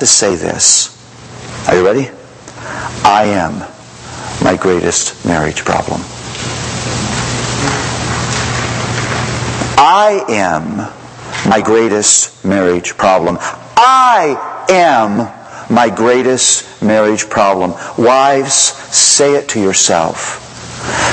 to say this. Are you ready? I am my greatest marriage problem. I am my greatest marriage problem. I am my greatest marriage problem. Wives, say it to yourself.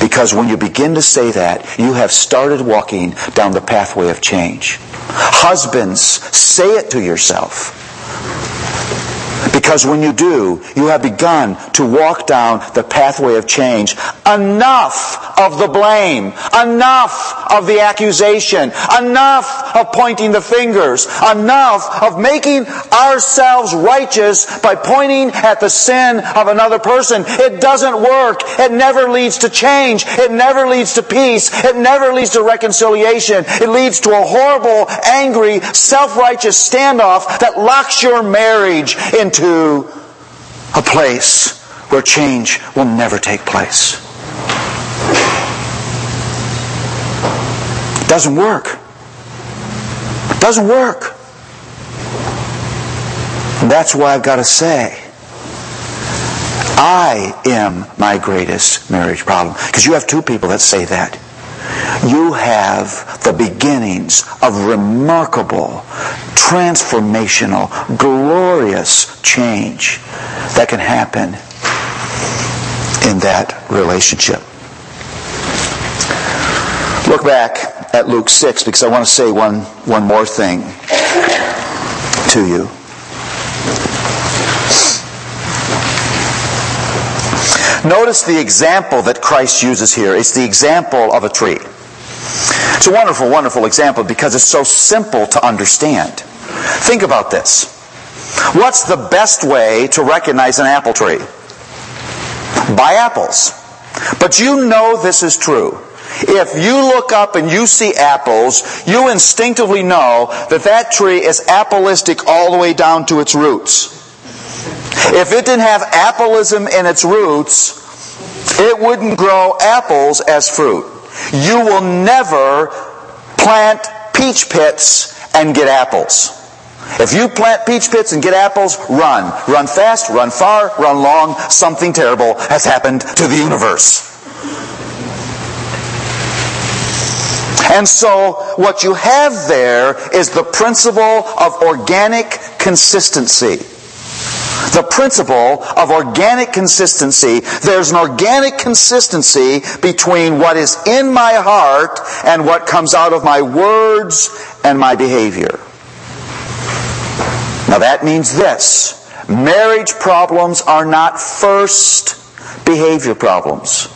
Because when you begin to say that, you have started walking down the pathway of change. Husbands, say it to yourself. Because when you do, you have begun to walk down the pathway of change. Enough of the blame. Enough of the accusation. Enough of pointing the fingers. Enough of making ourselves righteous by pointing at the sin of another person. It doesn't work. It never leads to change. It never leads to peace. It never leads to reconciliation. It leads to a horrible, angry, self-righteous standoff that locks your marriage into a place where change will never take place. It doesn't work. It doesn't work. And that's why I've got to say, I am my greatest marriage problem. Because you have two people that say that. You have the beginnings of remarkable, transformational, glorious change that can happen in that relationship. Look back at Luke 6 because I want to say one, one more thing to you. Notice the example that Christ uses here. It's the example of a tree. It's a wonderful, wonderful example because it's so simple to understand. Think about this. What's the best way to recognize an apple tree? By apples. But you know this is true. If you look up and you see apples, you instinctively know that that tree is appleistic all the way down to its roots. If it didn't have appleism in its roots, it wouldn't grow apples as fruit. You will never plant peach pits and get apples. If you plant peach pits and get apples, run. Run fast, run far, run long. Something terrible has happened to the universe. And so what you have there is the principle of organic consistency. The principle of organic consistency. There's an organic consistency between what is in my heart and what comes out of my words and my behavior. Now that means this. Marriage problems are not first behavior problems.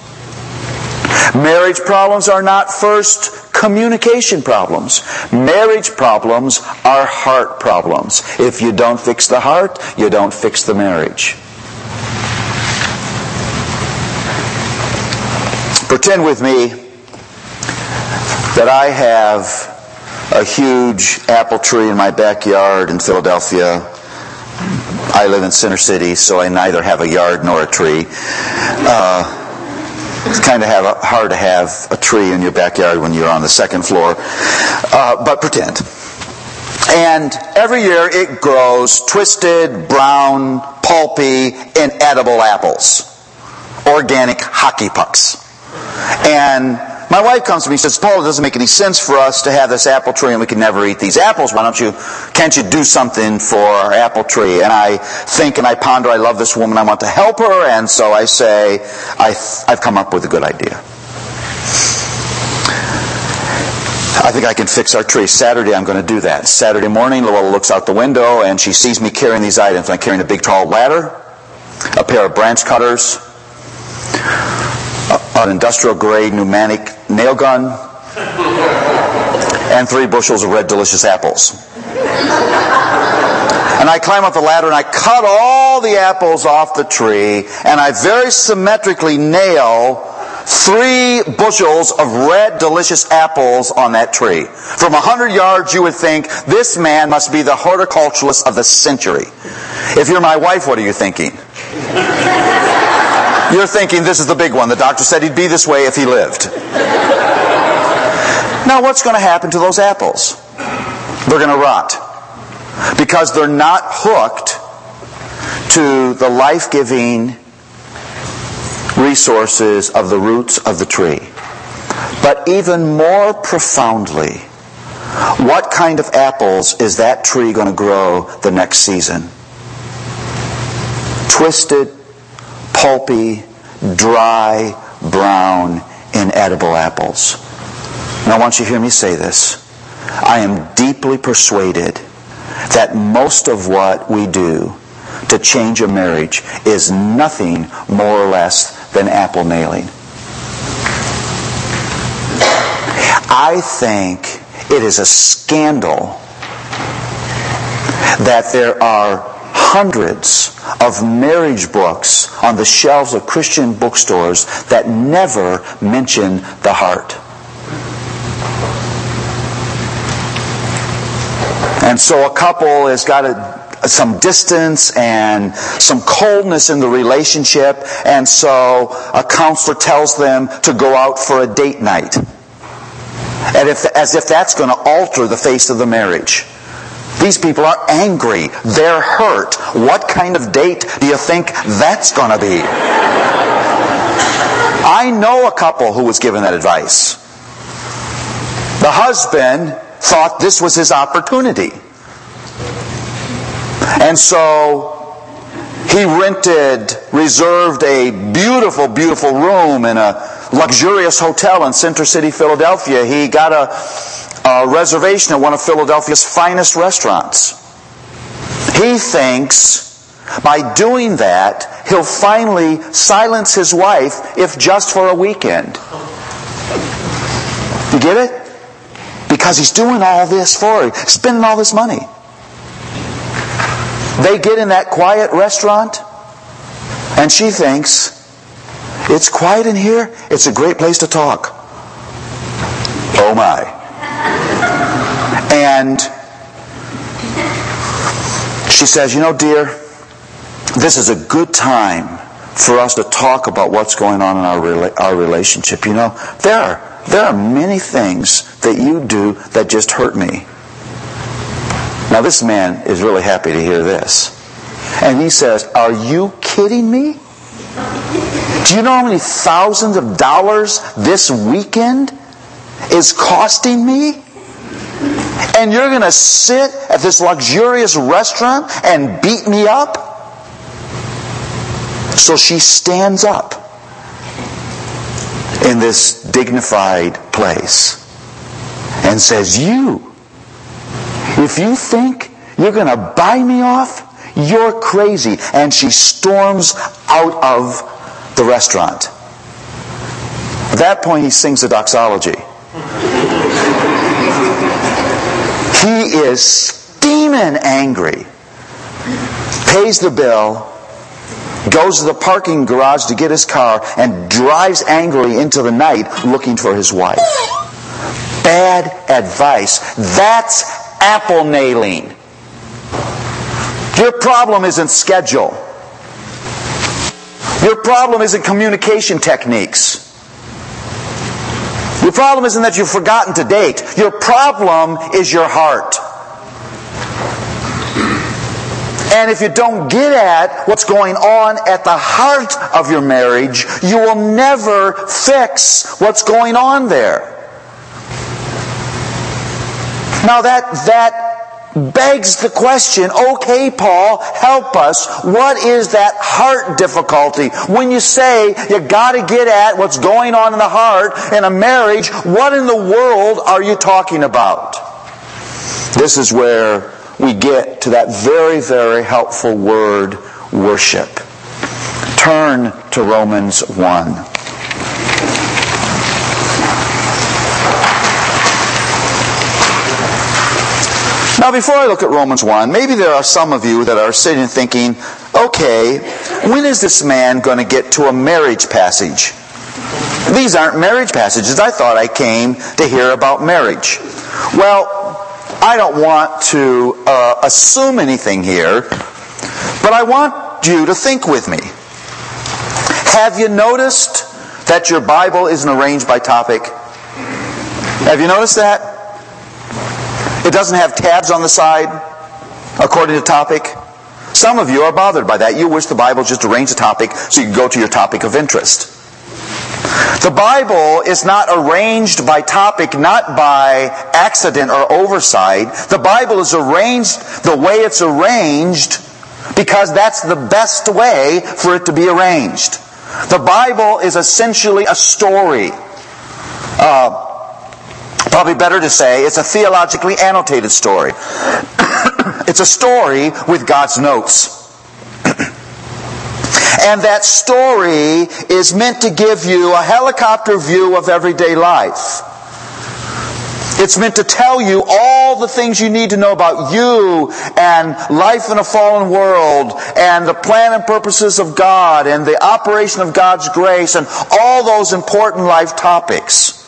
Marriage problems are not first communication problems. Marriage problems are heart problems. If you don't fix the heart, you don't fix the marriage. Pretend with me that I have a huge apple tree in my backyard in Philadelphia. I live in Center City, so I neither have a yard nor a tree. Uh, it's kind of have a, hard to have a tree in your backyard when you're on the second floor. Uh, but pretend. And every year it grows twisted, brown, pulpy, inedible apples. Organic hockey pucks. And my wife comes to me and says, Paul, it doesn't make any sense for us to have this apple tree and we can never eat these apples. Why don't you, can't you do something for our apple tree? And I think and I ponder, I love this woman, I want to help her, and so I say, I, I've come up with a good idea. I think I can fix our tree. Saturday, I'm going to do that. Saturday morning, Luella looks out the window and she sees me carrying these items. I'm carrying a big tall ladder, a pair of branch cutters, an industrial grade pneumatic nail gun, and three bushels of red delicious apples. And I climb up the ladder and I cut all the apples off the tree and I very symmetrically nail three bushels of red delicious apples on that tree. From a hundred yards you would think this man must be the horticulturalist of the century. If you're my wife, what are you thinking? You're thinking this is the big one. The doctor said he'd be this way if he lived. Now, what's going to happen to those apples? They're going to rot. Because they're not hooked to the life giving resources of the roots of the tree. But even more profoundly, what kind of apples is that tree going to grow the next season? Twisted, pulpy, dry, brown, inedible apples. Now I want you to hear me say this. I am deeply persuaded that most of what we do to change a marriage is nothing more or less than apple nailing. I think it is a scandal that there are hundreds of marriage books on the shelves of Christian bookstores that never mention the heart. And so a couple has got a, some distance and some coldness in the relationship, and so a counselor tells them to go out for a date night. And if, as if that's going to alter the face of the marriage. These people are angry. They're hurt. What kind of date do you think that's going to be? I know a couple who was given that advice. The husband thought this was his opportunity. And so he rented, reserved a beautiful, beautiful room in a luxurious hotel in Center City, Philadelphia. He got a, a reservation at one of Philadelphia's finest restaurants. He thinks by doing that, he'll finally silence his wife, if just for a weekend. You get it? because he's doing all this for her, spending all this money. They get in that quiet restaurant, and she thinks, it's quiet in here, it's a great place to talk. Oh my. And she says, You know, dear, this is a good time for us to talk about what's going on in our, our relationship. You know, there are there are many things that you do that just hurt me. Now, this man is really happy to hear this. And he says, Are you kidding me? Do you know how many thousands of dollars this weekend is costing me? And you're going to sit at this luxurious restaurant and beat me up? So she stands up in this dignified place and says, You, if you think you're going to buy me off, you're crazy. And she storms out of the restaurant. At that point, he sings a doxology. He is steaming angry, pays the bill, goes to the parking garage to get his car, and drives angrily into the night looking for his wife. Bad advice. That's apple nailing. Your problem isn't schedule. Your problem isn't communication techniques. Your problem isn't that you've forgotten to date. Your problem is your heart. And if you don't get at what's going on at the heart of your marriage, you will never fix what's going on there. Now that, that begs the question, okay, Paul, help us. What is that heart difficulty? When you say you gotta get at what's going on in the heart in a marriage, what in the world are you talking about? This is where we get to that very, very helpful word, worship. Turn to Romans 1. Now, before I look at Romans 1, maybe there are some of you that are sitting thinking, okay, when is this man going to get to a marriage passage? These aren't marriage passages. I thought I came to hear about marriage. Well, I don't want to uh, assume anything here, but I want you to think with me. Have you noticed that your Bible isn't arranged by topic? Have you noticed that? It doesn't have tabs on the side according to topic. Some of you are bothered by that. You wish the Bible just arranged a topic so you can go to your topic of interest. The Bible is not arranged by topic, not by accident or oversight. The Bible is arranged the way it's arranged because that's the best way for it to be arranged. The Bible is essentially a story. Uh, probably better to say it's a theologically annotated story. it's a story with God's notes. And that story is meant to give you a helicopter view of everyday life. It's meant to tell you all the things you need to know about you and life in a fallen world and the plan and purposes of God and the operation of God's grace and all those important life topics.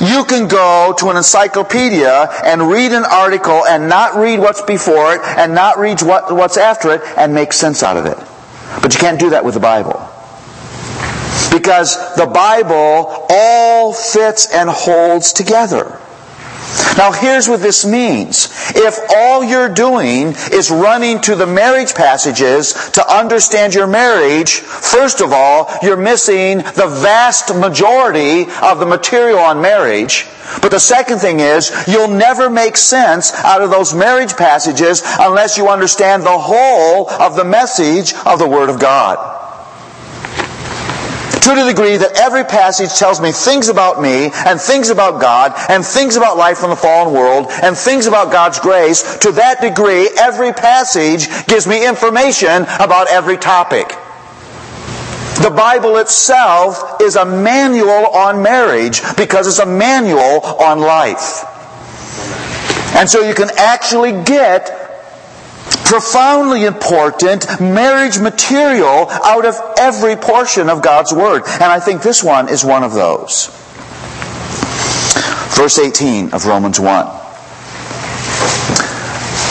You can go to an encyclopedia and read an article and not read what's before it and not read what, what's after it and make sense out of it. But you can't do that with the Bible. Because the Bible all fits and holds together. Now here's what this means. If all you're doing is running to the marriage passages to understand your marriage, first of all, you're missing the vast majority of the material on marriage. But the second thing is, you'll never make sense out of those marriage passages unless you understand the whole of the message of the Word of God to the degree that every passage tells me things about me and things about God and things about life in the fallen world and things about God's grace, to that degree, every passage gives me information about every topic. The Bible itself is a manual on marriage because it's a manual on life. And so you can actually get profoundly important marriage material out of every portion of God's Word. And I think this one is one of those. Verse 18 of Romans 1.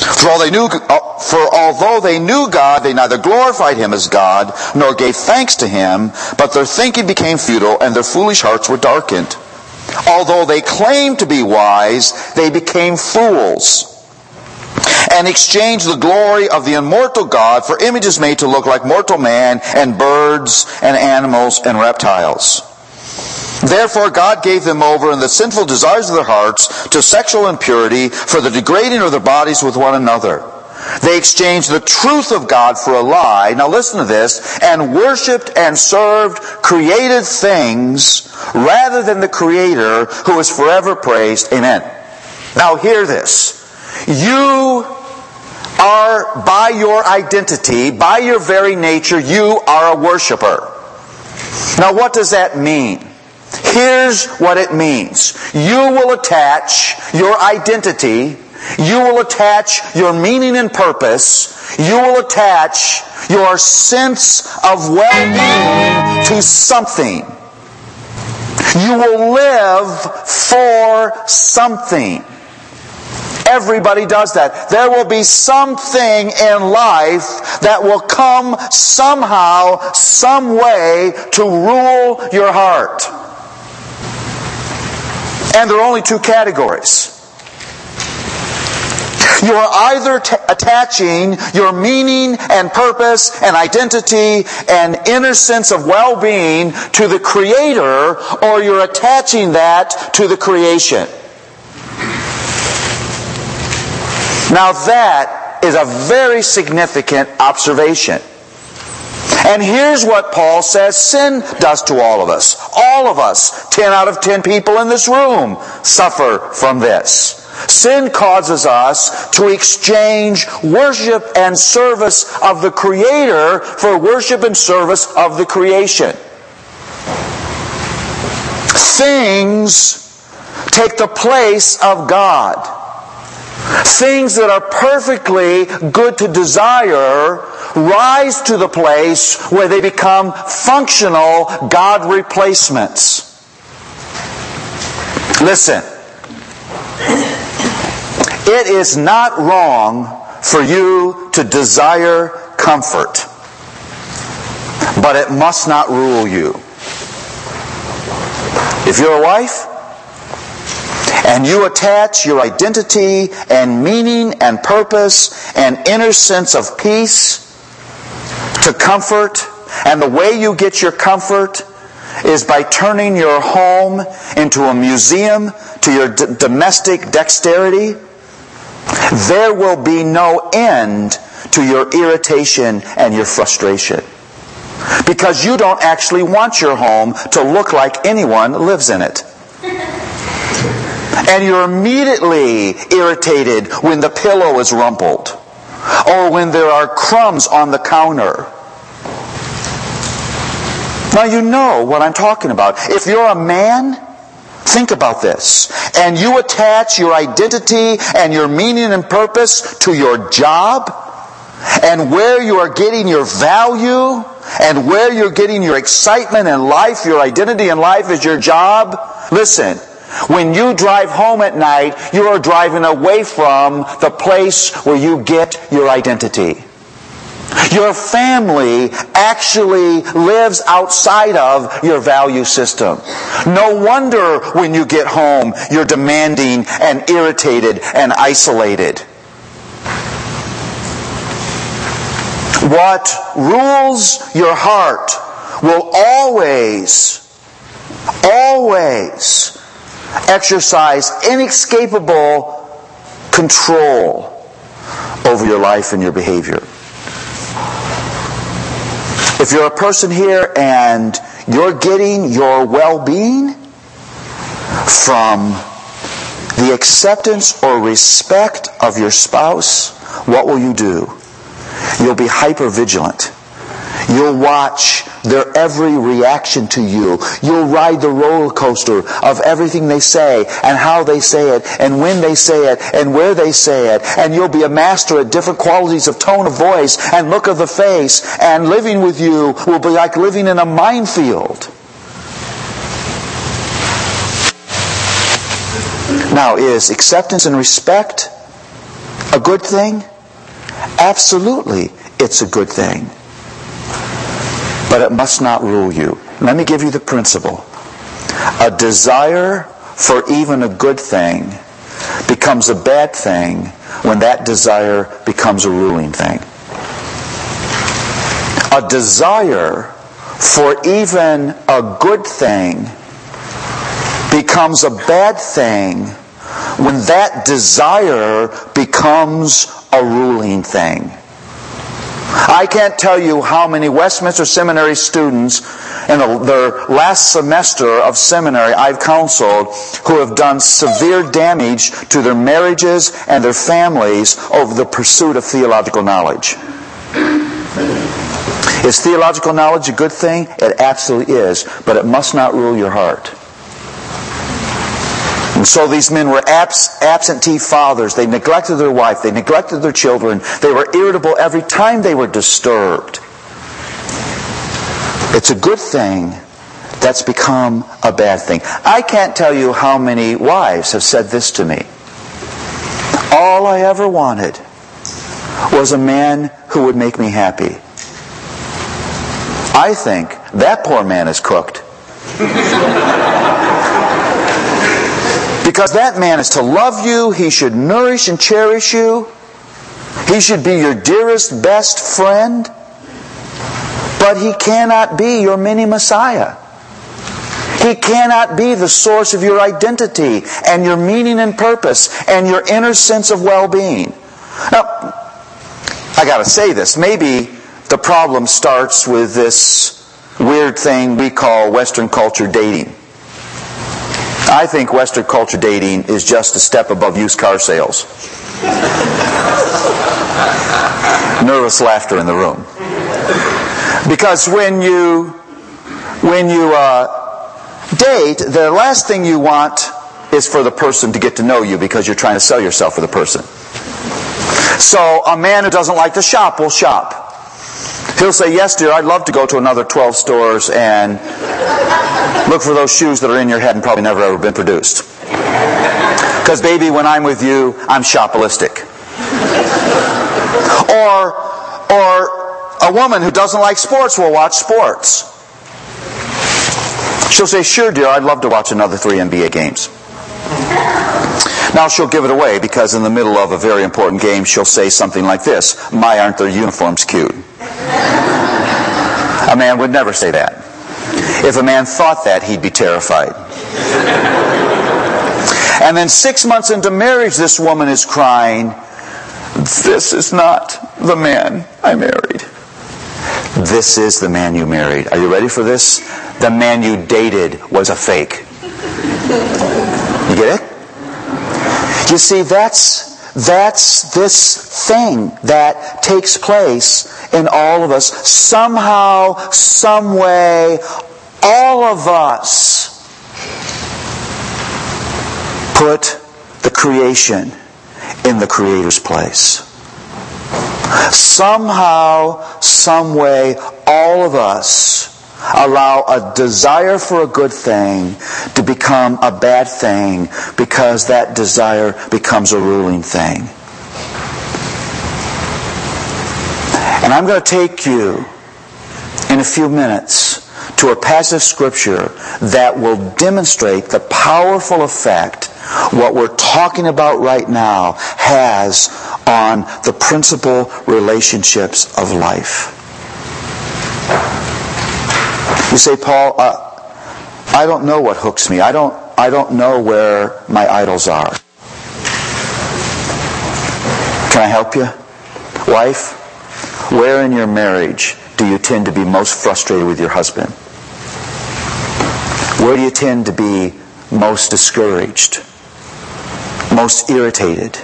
For, all they knew, uh, for although they knew God, they neither glorified Him as God, nor gave thanks to Him, but their thinking became futile, and their foolish hearts were darkened. Although they claimed to be wise, they became fools, and exchanged the glory of the immortal God for images made to look like mortal man, and birds, and animals, and reptiles. Therefore, God gave them over in the sinful desires of their hearts to sexual impurity for the degrading of their bodies with one another. They exchanged the truth of God for a lie. Now listen to this. And worshiped and served created things rather than the Creator who is forever praised. Amen. Now hear this. You are, by your identity, by your very nature, you are a worshiper. Now what does that mean? Here's what it means. You will attach your identity, you will attach your meaning and purpose, you will attach your sense of well-being to something. You will live for something. Everybody does that. There will be something in life that will come somehow, some way to rule your heart. And there are only two categories. You are either t- attaching your meaning and purpose and identity and inner sense of well-being to the Creator, or you're attaching that to the creation. Now that is a very significant observation. And here's what Paul says sin does to all of us. All of us, 10 out of 10 people in this room, suffer from this. Sin causes us to exchange worship and service of the Creator for worship and service of the creation. Things take the place of God. Things that are perfectly good to desire rise to the place where they become functional God replacements. Listen, it is not wrong for you to desire comfort, but it must not rule you. If you're a wife, and you attach your identity and meaning and purpose and inner sense of peace to comfort, and the way you get your comfort is by turning your home into a museum to your d- domestic dexterity, there will be no end to your irritation and your frustration. Because you don't actually want your home to look like anyone lives in it. And you're immediately irritated when the pillow is rumpled or when there are crumbs on the counter. Now you know what I'm talking about. If you're a man, think about this. And you attach your identity and your meaning and purpose to your job and where you are getting your value and where you're getting your excitement in life, your identity in life is your job. Listen, when you drive home at night, you are driving away from the place where you get your identity. Your family actually lives outside of your value system. No wonder when you get home, you're demanding and irritated and isolated. What rules your heart will always, always exercise inescapable control over your life and your behavior. If you're a person here and you're getting your well-being from the acceptance or respect of your spouse, what will you do? You'll be hyper vigilant. You'll watch their every reaction to you. You'll ride the roller coaster of everything they say and how they say it and when they say it and where they say it. And you'll be a master at different qualities of tone of voice and look of the face. And living with you will be like living in a minefield. Now, is acceptance and respect a good thing? Absolutely, it's a good thing but it must not rule you. Let me give you the principle. A desire for even a good thing becomes a bad thing when that desire becomes a ruling thing. A desire for even a good thing becomes a bad thing when that desire becomes a ruling thing. I can't tell you how many Westminster Seminary students in their last semester of seminary I've counseled who have done severe damage to their marriages and their families over the pursuit of theological knowledge. Is theological knowledge a good thing? It absolutely is, but it must not rule your heart. And so these men were abs- absentee fathers. They neglected their wife. They neglected their children. They were irritable every time they were disturbed. It's a good thing that's become a bad thing. I can't tell you how many wives have said this to me. All I ever wanted was a man who would make me happy. I think that poor man is cooked. Because that man is to love you, he should nourish and cherish you, he should be your dearest, best friend, but he cannot be your mini Messiah. He cannot be the source of your identity and your meaning and purpose and your inner sense of well being. Now, I gotta say this. Maybe the problem starts with this weird thing we call Western culture dating. I think Western culture dating is just a step above used car sales. Nervous laughter in the room. Because when you when you uh, date, the last thing you want is for the person to get to know you because you're trying to sell yourself for the person. So a man who doesn't like to shop will shop. He'll say, Yes, dear, I'd love to go to another 12 stores and look for those shoes that are in your head and probably never ever been produced. Because, baby, when I'm with you, I'm shopolistic. Or, or a woman who doesn't like sports will watch sports. She'll say, Sure, dear, I'd love to watch another three NBA games. Now she'll give it away because in the middle of a very important game, she'll say something like this My, aren't their uniforms cute? A man would never say that. If a man thought that, he'd be terrified. And then six months into marriage, this woman is crying, This is not the man I married. This is the man you married. Are you ready for this? The man you dated was a fake. You get it? You see, that's that's this thing that takes place in all of us. Somehow, some way, all of us put the creation in the Creator's place. Somehow, some way, all of us allow a desire for a good thing to become a bad thing because that desire becomes a ruling thing. And I'm going to take you in a few minutes to a passage of scripture that will demonstrate the powerful effect what we're talking about right now has on the principal relationships of life. You say, Paul, uh, I don't know what hooks me. I don't, I don't know where my idols are. Can I help you? Wife, where in your marriage do you tend to be most frustrated with your husband? Where do you tend to be most discouraged? Most irritated?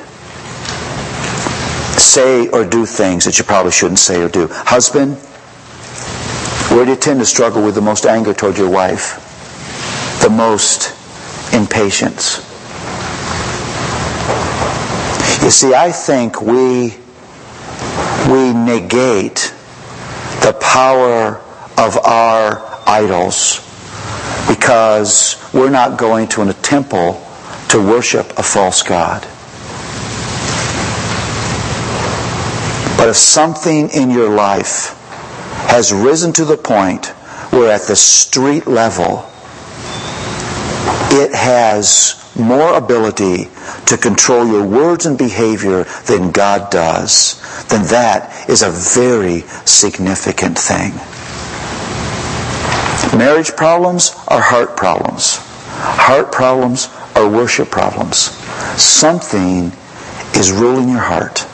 Say or do things that you probably shouldn't say or do. Husband, where do you tend to struggle with the most anger toward your wife? The most impatience? You see, I think we we negate the power of our idols because we're not going to a temple to worship a false god. But if something in your life has risen to the point where at the street level it has more ability to control your words and behavior than God does, then that is a very significant thing. Marriage problems are heart problems. Heart problems are worship problems. Something is ruling your heart.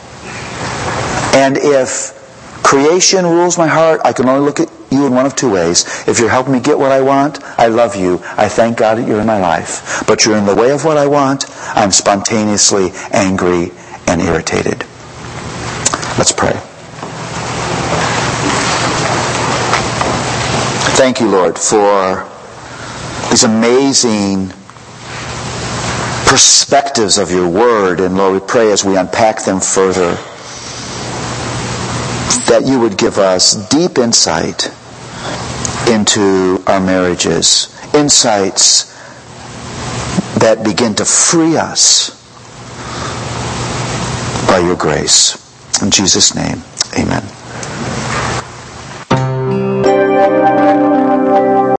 And if creation rules my heart, I can only look at you in one of two ways. If you're helping me get what I want, I love you. I thank God that you're in my life. But you're in the way of what I want, I'm spontaneously angry and irritated. Let's pray. Thank you, Lord, for these amazing perspectives of your word. And Lord, we pray as we unpack them further that you would give us deep insight into our marriages, insights that begin to free us by your grace. In Jesus' name, amen.